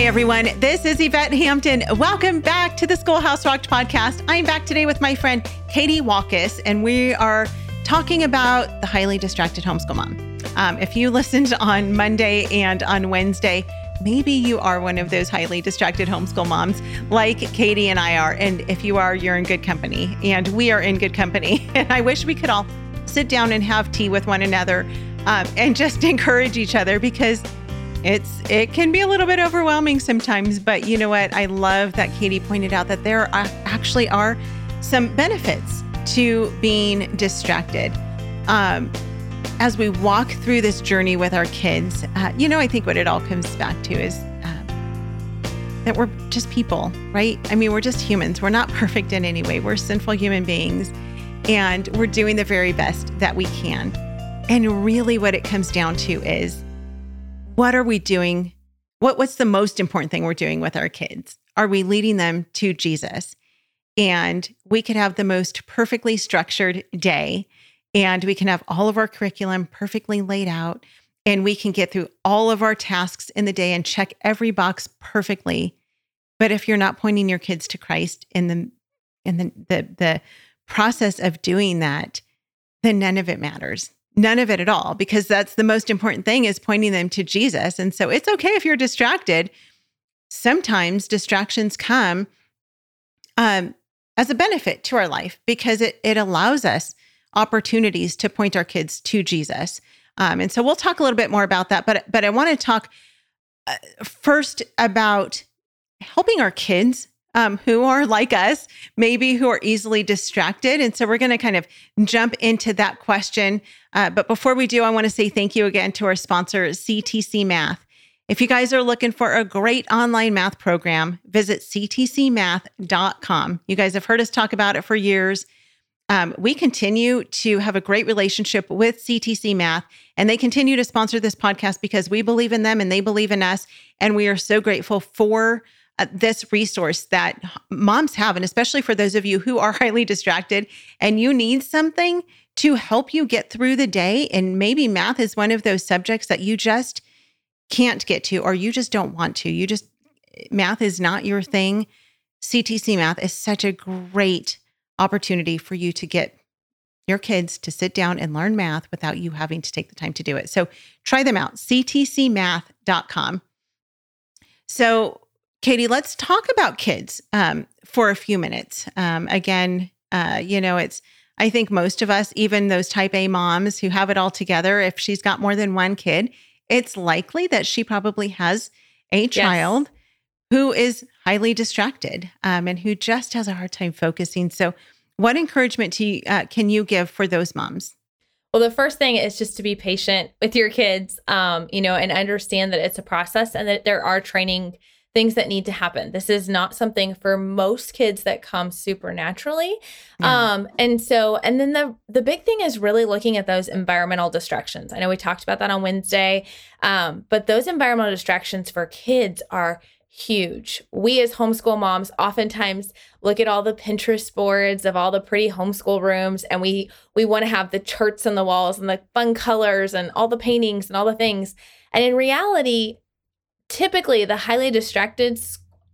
Hey everyone, this is Yvette Hampton. Welcome back to the Schoolhouse Rocked podcast. I'm back today with my friend Katie Waalkes, and we are talking about the highly distracted homeschool mom. Um, if you listened on Monday and on Wednesday, maybe you are one of those highly distracted homeschool moms like Katie and I are. And if you are, you're in good company, and we are in good company. And I wish we could all sit down and have tea with one another um, and just encourage each other because it's it can be a little bit overwhelming sometimes but you know what? I love that katie pointed out that there are, actually are some benefits to being distracted. Um, as we walk through this journey with our kids uh, you know i think what it all comes back to is um, that we're just people right? I mean we're just humans. We're not perfect in any way. We're sinful human beings and we're doing the very best that we can. And really what it comes down to is what are we doing? What what's the most important thing we're doing with our kids? Are we leading them to Jesus? And we could have the most perfectly structured day and we can have all of our curriculum perfectly laid out and we can get through all of our tasks in the day and check every box perfectly. But if you're not pointing your kids to Christ in the in the the, the process of doing that, then none of it matters none of it at all because that's the most important thing is pointing them to Jesus. And so it's okay if you're distracted. Sometimes distractions come um, as a benefit to our life because it it allows us opportunities to point our kids to Jesus. Um, and so we'll talk a little bit more about that. But but I want to talk uh, first about helping our kids um, who are like us, maybe who are easily distracted. And so we're going to kind of jump into that question. Uh, but before we do, I want to say thank you again to our sponsor, CTC Math. If you guys are looking for a great online math program, visit ctcmath.com. You guys have heard us talk about it for years. Um, we continue to have a great relationship with CTC Math, and they continue to sponsor this podcast because we believe in them and they believe in us. And we are so grateful for Uh, this resource that moms have, and especially for those of you who are highly distracted and you need something to help you get through the day. And maybe math is one of those subjects that you just can't get to, or you just don't want to. You just, math is not your thing. CTC Math is such a great opportunity for you to get your kids to sit down and learn math without you having to take the time to do it. So try them out, ctcmath.com. So Katie, let's talk about kids um, for a few minutes. Um, again, uh, you know, it's, I think most of us, even those type A moms who have it all together, if she's got more than one kid, it's likely that she probably has a child yes. who is highly distracted um, and who just has a hard time focusing. So, what encouragement you, uh, can you give for those moms? Well, the first thing is just to be patient with your kids, um, you know, and understand that it's a process and that there are training things that need to happen. This is not something for most kids that come supernaturally. Yeah. Um, and so, and then the the big thing is really looking at those environmental distractions. I know we talked about that on Wednesday, um, but those environmental distractions for kids are huge. We as homeschool moms oftentimes look at all the Pinterest boards of all the pretty homeschool rooms and we we want to have the charts on the walls and the fun colors and all the paintings and all the things. And in reality, typically the highly distracted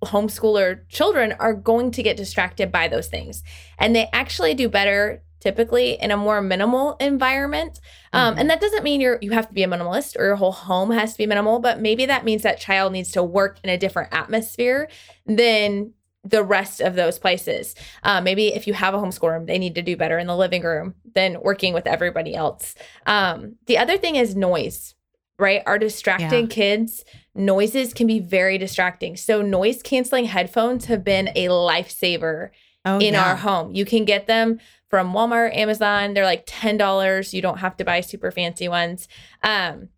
homeschooler children are going to get distracted by those things. And they actually do better typically in a more minimal environment. Um, mm-hmm. and that doesn't mean you're you have to be a minimalist or your whole home has to be minimal but maybe that means that child needs to work in a different atmosphere than the rest of those places. Uh, maybe if you have a homeschool room they need to do better in the living room than working with everybody else. Um, the other thing is noise right our distracted yeah. kids noises can be very distracting. So, noise canceling headphones have been a lifesaver oh, in yeah. our home. You can get them from Walmart, Amazon. They're like $10. You don't have to buy super fancy ones. Um,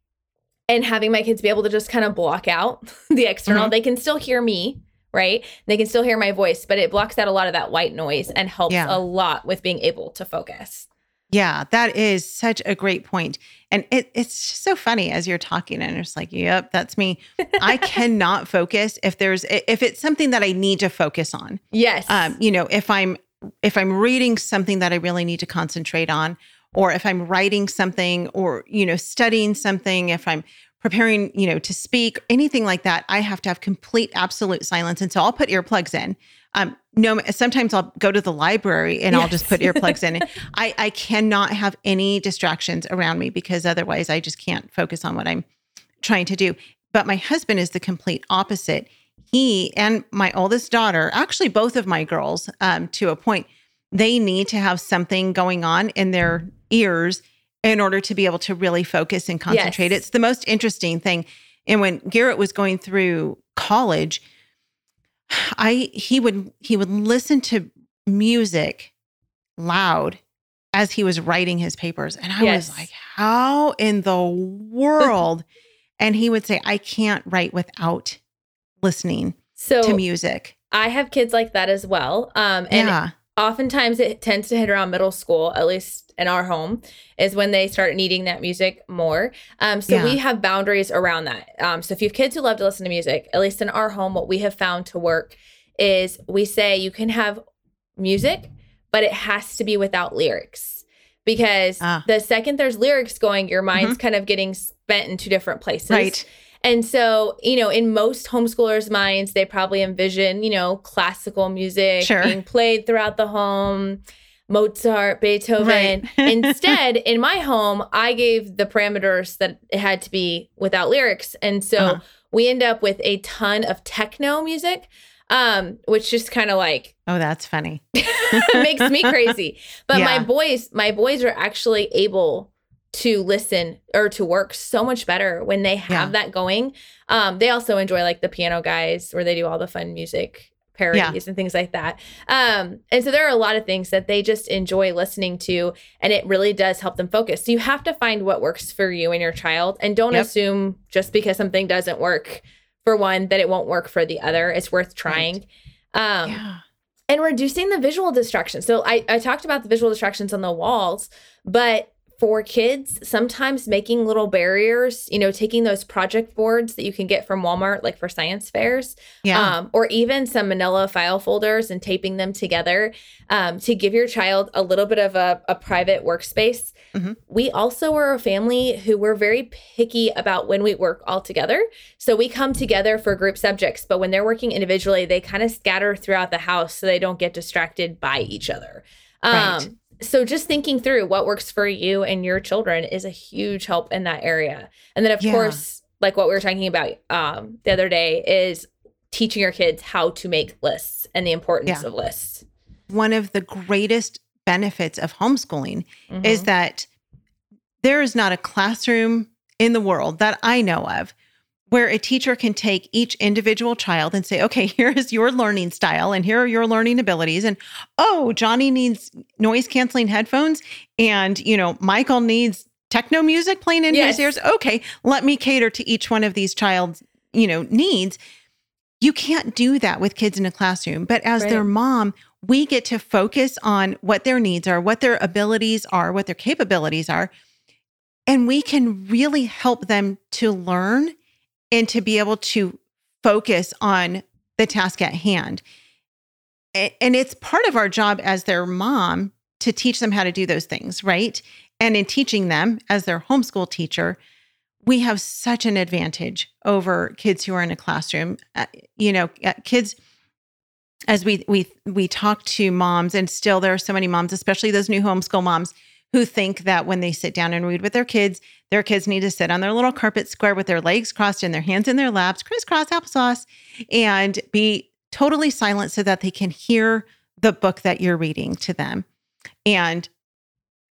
and having my kids be able to just kind of block out the external, mm-hmm. they can still hear me, right? They can still hear my voice, but it blocks out a lot of that white noise and helps yeah. a lot with being able to focus. Yeah, that is such a great point. And it, it's just so funny as you're talking and it's like, yep, that's me. I cannot focus if there's if it's something that I need to focus on. Yes. Um, you know, if I'm if I'm reading something that I really need to concentrate on, or if I'm writing something or, you know, studying something, if I'm preparing, you know, to speak, anything like that, I have to have complete, absolute silence. And so I'll put earplugs in. Um, no, sometimes I'll go to the library and yes. I'll just put earplugs in. I, I cannot have any distractions around me because otherwise I just can't focus on what I'm trying to do. But my husband is the complete opposite. He and my oldest daughter, actually both of my girls, um, to a point, they need to have something going on in their ears in order to be able to really focus and concentrate. Yes. It's the most interesting thing. And when Garrett was going through college, I he would he would listen to music loud as he was writing his papers and I yes. was like, "How in the world?" and he would say, "I can't write without listening so to music." I have kids like that as well. Um and yeah. oftentimes it tends to hit around middle school, at least in our home is when they start needing that music more. Um, so yeah. we have boundaries around that. Um, so if you have kids who love to listen to music, at least in our home, what we have found to work is we say you can have music, but it has to be without lyrics. Because ah. the second there's lyrics going, your mind's mm-hmm. kind of getting spent in two different places. Right. And so, you know, in most homeschoolers' minds, they probably envision, you know, classical music sure. being played throughout the home Mozart, Beethoven. Right. Instead, in my home, I gave the parameters that it had to be without lyrics. And so uh-huh. we end up with a ton of techno music, um, which just kind of like Oh, that's funny. makes me crazy. But yeah. my boys, my boys are actually able to listen or to work so much better when they have yeah. that going. Um, they also enjoy like the piano guys where they do all the fun music parodies yeah. and things like that. Um, and so there are a lot of things that they just enjoy listening to, and it really does help them focus. So you have to find what works for you and your child, and don't yep. assume just because something doesn't work for one that it won't work for the other. It's worth trying. Right. Um, yeah. And reducing the visual distractions. So I, I talked about the visual distractions on the walls, but for kids, sometimes making little barriers, you know, taking those project boards that you can get from Walmart, like for science fairs, yeah. um, or even some manila file folders and taping them together um, to give your child a little bit of a, a private workspace. Mm-hmm. We also are a family who we're very picky about when we work all together. So we come together for group subjects, but when they're working individually, they kind of scatter throughout the house so they don't get distracted by each other. Um, right so just thinking through what works for you and your children is a huge help in that area and then of yeah. course like what we were talking about um, the other day is teaching your kids how to make lists and the importance yeah. of lists one of the greatest benefits of homeschooling mm-hmm. is that there is not a classroom in the world that i know of where a teacher can take each individual child and say, okay, here is your learning style and here are your learning abilities. And oh, Johnny needs noise canceling headphones. And, you know, Michael needs techno music playing in yes. his ears. Okay, let me cater to each one of these child's, you know, needs. You can't do that with kids in a classroom. But as right. their mom, we get to focus on what their needs are, what their abilities are, what their capabilities are. And we can really help them to learn and to be able to focus on the task at hand. And it's part of our job as their mom to teach them how to do those things, right? And in teaching them as their homeschool teacher, we have such an advantage over kids who are in a classroom. Uh, you know, uh, kids as we we we talk to moms and still there are so many moms, especially those new homeschool moms who think that when they sit down and read with their kids, their kids need to sit on their little carpet square with their legs crossed and their hands in their laps, crisscross applesauce, and be totally silent so that they can hear the book that you're reading to them. And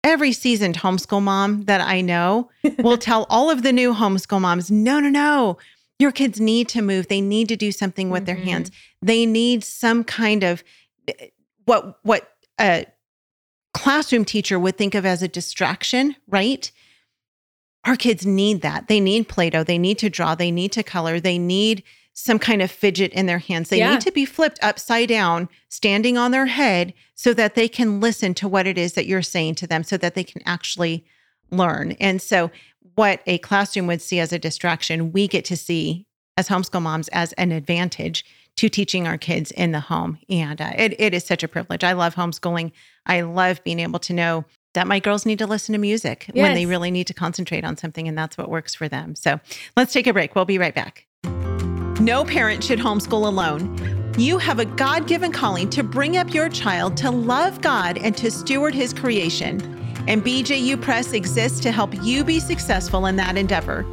every seasoned homeschool mom that I know will tell all of the new homeschool moms no, no, no. Your kids need to move. They need to do something with mm-hmm. their hands. They need some kind of eh, what what uh classroom teacher would think of as a distraction, right? Our kids need that. They need Play Doh. They need to draw. They need to color. They need some kind of fidget in their hands. They yeah. need to be flipped upside down, standing on their head, so that they can listen to what it is that you're saying to them, so that they can actually learn. And so, what a classroom would see as a distraction, we get to see as homeschool moms as an advantage to teaching our kids in the home. And uh, it, it is such a privilege. I love homeschooling. I love being able to know that my girls need to listen to music Yes. when they really need to concentrate on something, and that's what works for them. So let's take a break. We'll be right back. No parent should homeschool alone. You have a God given calling to bring up your child to love God and to steward his creation. And BJU Press exists to help you be successful in that endeavor.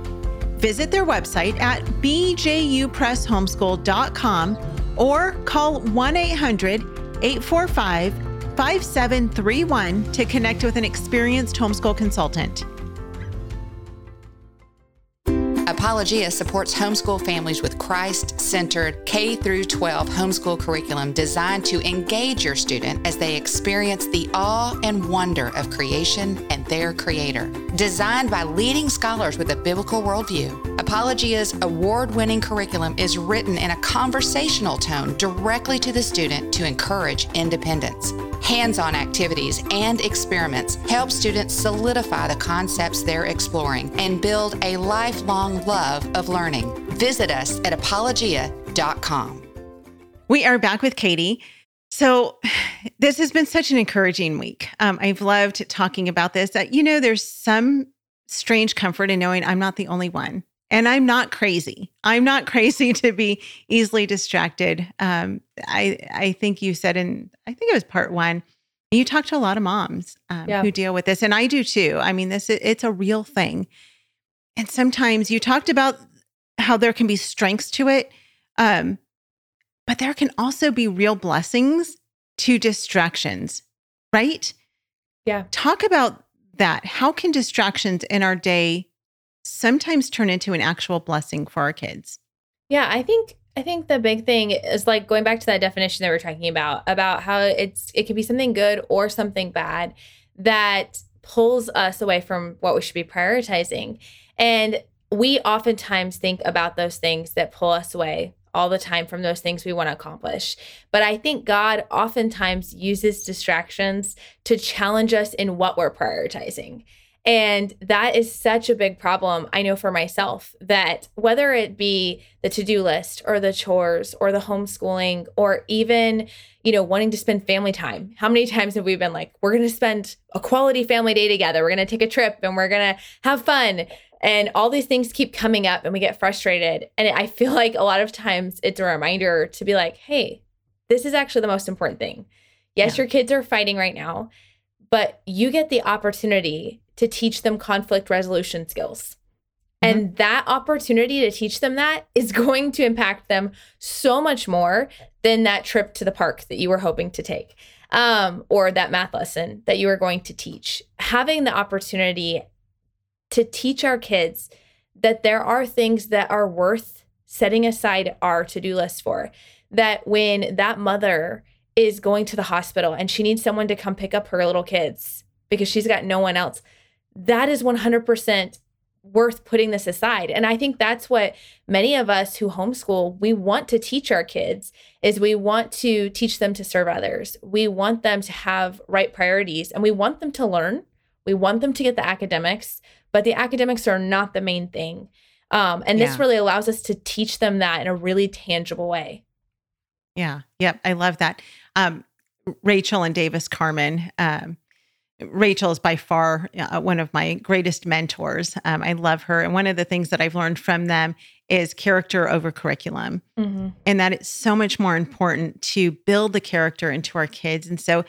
Visit their website at bjupresshomeschool.com or call 1 800 845 5731 to connect with an experienced homeschool consultant. Apologia supports homeschool families with Christ-centered K through 12 homeschool curriculum designed to engage your student as they experience the awe and wonder of creation and their creator. Designed by leading scholars with a biblical worldview, Apologia's award-winning curriculum is written in a conversational tone directly to the student to encourage independence. Hands-on activities and experiments help students solidify the concepts they're exploring and build a lifelong love of learning. Visit us at apologia.com. We are back with Katie. So, this has been such an encouraging week. Um, I've loved talking about this. That you know, there's some strange comfort in knowing I'm not the only one, and I'm not crazy. I'm not crazy to be easily distracted. Um, I I think you said in I think it was part one. You talk to a lot of moms um, Yeah. who deal with this, and I do too. I mean, this it's a real thing, and sometimes you talked about how there can be strengths to it. Um, but there can also be real blessings to distractions, right? Yeah. Talk about that. How can distractions in our day sometimes turn into an actual blessing for our kids? Yeah, I think I think the big thing is like going back to that definition that we're talking about about how it's it can be something good or something bad that pulls us away from what we should be prioritizing. And we oftentimes think about those things that pull us away all the time from those things we want to accomplish. But I think God oftentimes uses distractions to challenge us in what we're prioritizing. And that is such a big problem, I know for myself, that whether it be the to do list or the chores or the homeschooling or even, you know, wanting to spend family time. How many times have we been like, we're going to spend a quality family day together? We're going to take a trip and we're going to have fun. And all these things keep coming up and we get frustrated. And I feel like a lot of times it's a reminder to be like, hey, this is actually the most important thing. Yes, Yeah. your kids are fighting right now, but you get the opportunity to teach them conflict resolution skills. And that opportunity to teach them that is going to impact them so much more than that trip to the park that you were hoping to take um, or that math lesson that you were going to teach. Having the opportunity to teach our kids that there are things that are worth setting aside our to do list for. That when that mother is going to the hospital and she needs someone to come pick up her little kids because she's got no one else, that is 100% worth putting this aside. And I think that's what many of us who homeschool, we want to teach our kids is we want to teach them to serve others. We want them to have right priorities and we want them to learn. We want them to get the academics, but the academics are not the main thing. Um, and this Yeah. really allows us to teach them that in a really tangible way. Yeah. Yep. I love that. Um, Rachel and Davis Carman. Um, Rachel is by far uh, one of my greatest mentors. Um, I love her. And one of the things that I've learned from them is character over curriculum. and that it's so much more important to build the character into our kids. And so,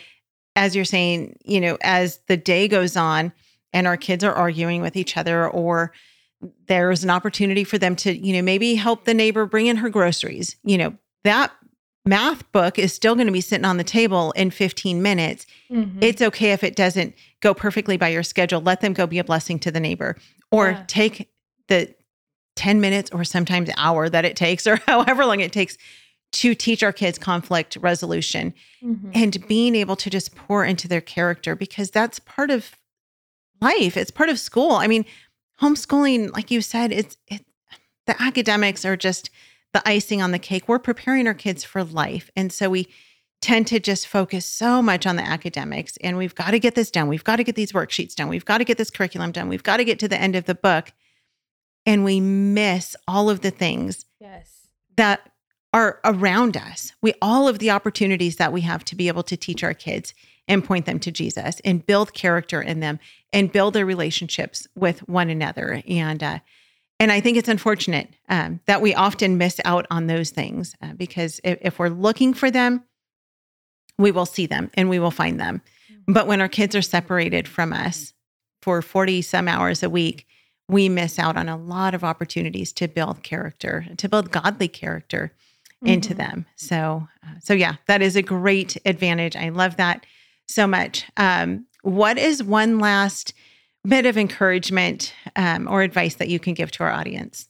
as you're saying, you know, as the day goes on and our kids are arguing with each other, or there's an opportunity for them to, you know, maybe help the neighbor bring in her groceries, you know, that math book is still going to be sitting on the table in 15 minutes. Mhm. It's okay if it doesn't go perfectly by your schedule. Let them go be a blessing to the neighbor or Yeah. take the 10 minutes or sometimes hour that it takes or however long it takes to teach our kids conflict resolution Mhm. and being able to just pour into their character because that's part of life. It's part of school. I mean, homeschooling, like you said, it's it the academics are just the icing on the cake. We're preparing our kids for life. And so we tend to just focus so much on the academics and we've got to get this done. We've got to get these worksheets done. We've got to get this curriculum done. We've got to get to the end of the book. And we miss all of the things Yes. that are around us. We all of the opportunities that we have to be able to teach our kids and point them to Jesus and build character in them and build their relationships with one another. And uh, and I think it's unfortunate um, that we often miss out on those things uh, because if, if, we're looking for them, we will see them and we will find them. Mm-hmm. But when our kids are separated from us for 40 some hours a week, we miss out on a lot of opportunities to build character, to build godly character mm-hmm. into them. So, uh, so yeah, that is a great advantage. I love that so much. Um, what is one last bit of encouragement um, or advice that you can give to our audience?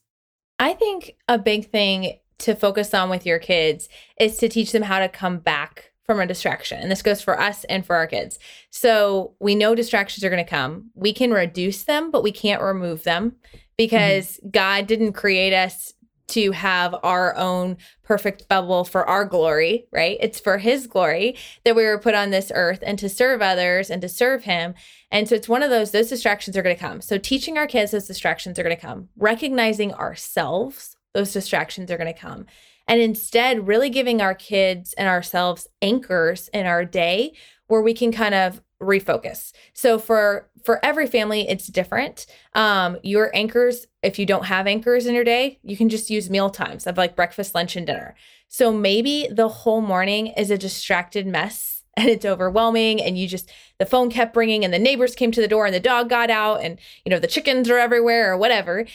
I think a big thing to focus on with your kids is to teach them how to come back from a distraction. And this goes for us and for our kids. So we know distractions are going to come. We can reduce them, but we can't remove them because mm-hmm. God didn't create us to have our own perfect bubble for our glory, right? It's for his glory that we were put on this earth and to serve others and to serve him. And so it's one of those, those distractions are going to come. So teaching our kids those distractions are going to come, recognizing ourselves, those distractions are going to come. And instead, really giving our kids and ourselves anchors in our day where we can kind of refocus. So for for every family it's different. Um your anchors if you don't have anchors in your day, you can just use meal times of like breakfast, lunch and dinner. So maybe the whole morning is a distracted mess and it's overwhelming and you just the phone kept ringing and the neighbors came to the door and the dog got out and you know the chickens are everywhere or whatever.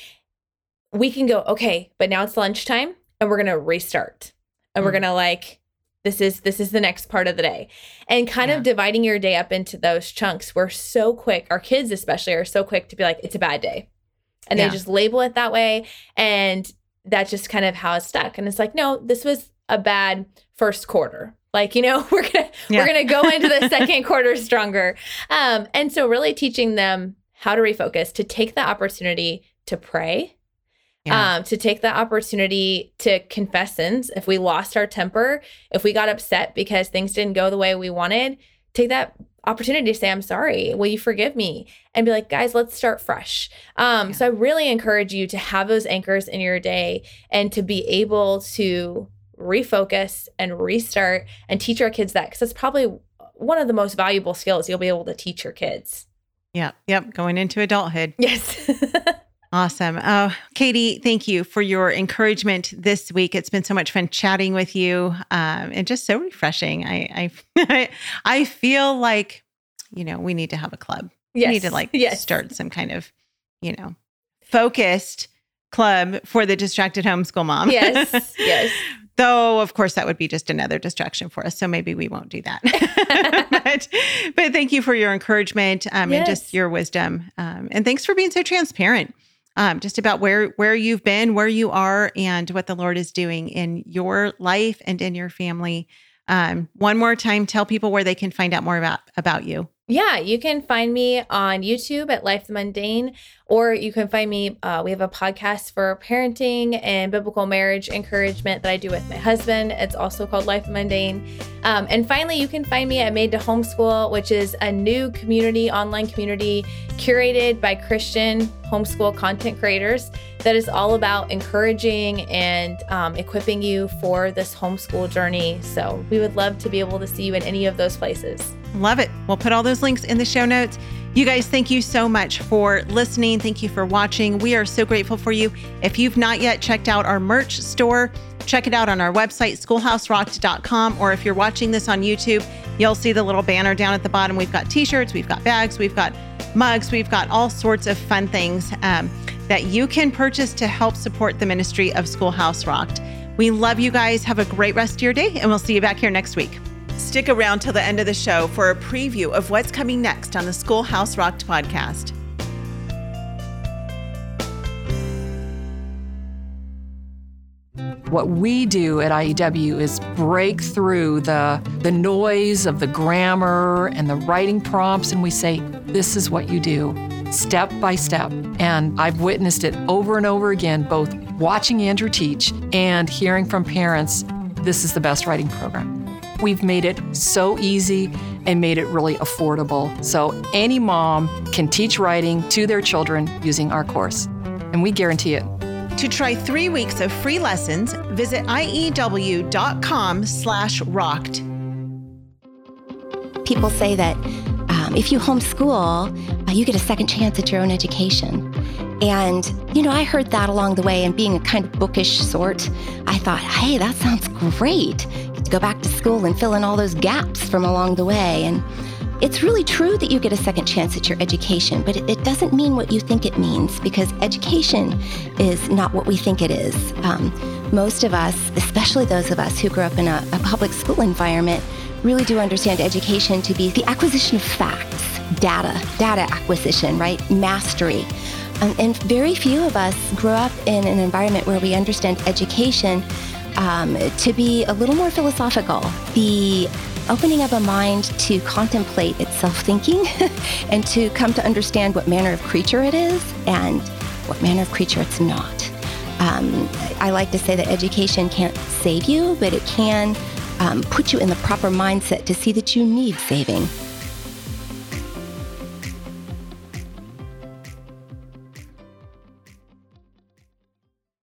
We can go, okay, but now it's lunchtime and we're going to restart. And mm we're going to like this is this is the next part of the day and kind yeah. of dividing your day up into those chunks we're so quick our kids especially are so quick to be like it's a bad day and yeah. they just label it that way and that's just kind of how it's stuck and it's like no this was a bad first quarter like you know we're gonna yeah. we're gonna go into the second quarter stronger um and so really teaching them how to refocus to take the opportunity to pray yeah. um, to take the opportunity to confess sins. If we lost our temper, if we got upset because things didn't go the way we wanted, take that opportunity to say, I'm sorry. Will you forgive me? And be like, guys, let's start fresh. Um, yeah. So I really encourage you to have those anchors in your day and to be able to refocus and restart and teach our kids that because that's probably one of the most valuable skills you'll be able to teach your kids. Yeah. Yep. Going into adulthood. Yes. Awesome. Oh, Katie, thank you for your encouragement this week. It's been so much fun chatting with you um, and just so refreshing. I, I, I feel like, you know, we need to have a club. Yes. We need to like yes. start some kind of, you know, focused club for the distracted homeschool mom. Yes. Yes. Though, of course, that would be just another distraction for us. So maybe we won't do that. but, but thank you for your encouragement um, yes. and just your wisdom. Um, and thanks for being so transparent um, just about where where you've been, where you are, and what the Lord is doing in your life and in your family. Um, one more time, tell people where they can find out more about about you. Yeah, you can find me on YouTube at Life the Mundane, or you can find me. Uh, we have a podcast for parenting and biblical marriage encouragement that I do with my husband. It's also called Life Mundane. Um, and finally, you can find me at Made to Homeschool, which is a new community, online community curated by Christian homeschool content creators that is all about encouraging and um, equipping you for this homeschool journey. So we would love to be able to see you in any of those places. Love it. We'll put all those links in the show notes. You guys, thank you so much for listening. Thank you for watching. We are so grateful for you. If you've not yet checked out our merch store, check it out on our website, schoolhouserocked.com. Or if you're watching this on YouTube, you'll see the little banner down at the bottom. We've got t shirts, we've got bags, we've got mugs, we've got all sorts of fun things um, that you can purchase to help support the ministry of Schoolhouse Rocked. We love you guys. Have a great rest of your day, and we'll see you back here next week. Stick around till the end of the show for a preview of what's coming next on the Schoolhouse Rocked podcast. What we do at IEW is break through the, the noise of the grammar and the writing prompts, and we say, This is what you do, step by step. And I've witnessed it over and over again, both watching Andrew teach and hearing from parents, this is the best writing program. We've made it so easy and made it really affordable. So any mom can teach writing to their children using our course, and we guarantee it. To try three weeks of free lessons, visit iew.com slash rocked. people say that um, if you homeschool, uh, you get a second chance at your own education. And, you know, I heard that along the way, and being a kind of bookish sort, I thought, hey, that sounds great. Go back to school and fill in all those gaps from along the way. And it's really true that you get a second chance at your education, but it, it doesn't mean what you think it means because education is not what we think it is. Um, most of us, especially those of us who grew up in a, a public school environment, really do understand education to be the acquisition of facts, data, data acquisition, right? Mastery. Um, and very few of us grow up in an environment where we understand education um, to be a little more philosophical, the opening up a mind to contemplate its self thinking and to come to understand what manner of creature it is and what manner of creature it's not. Um, I like to say that education can't save you, but it can um, put you in the proper mindset to see that you need saving.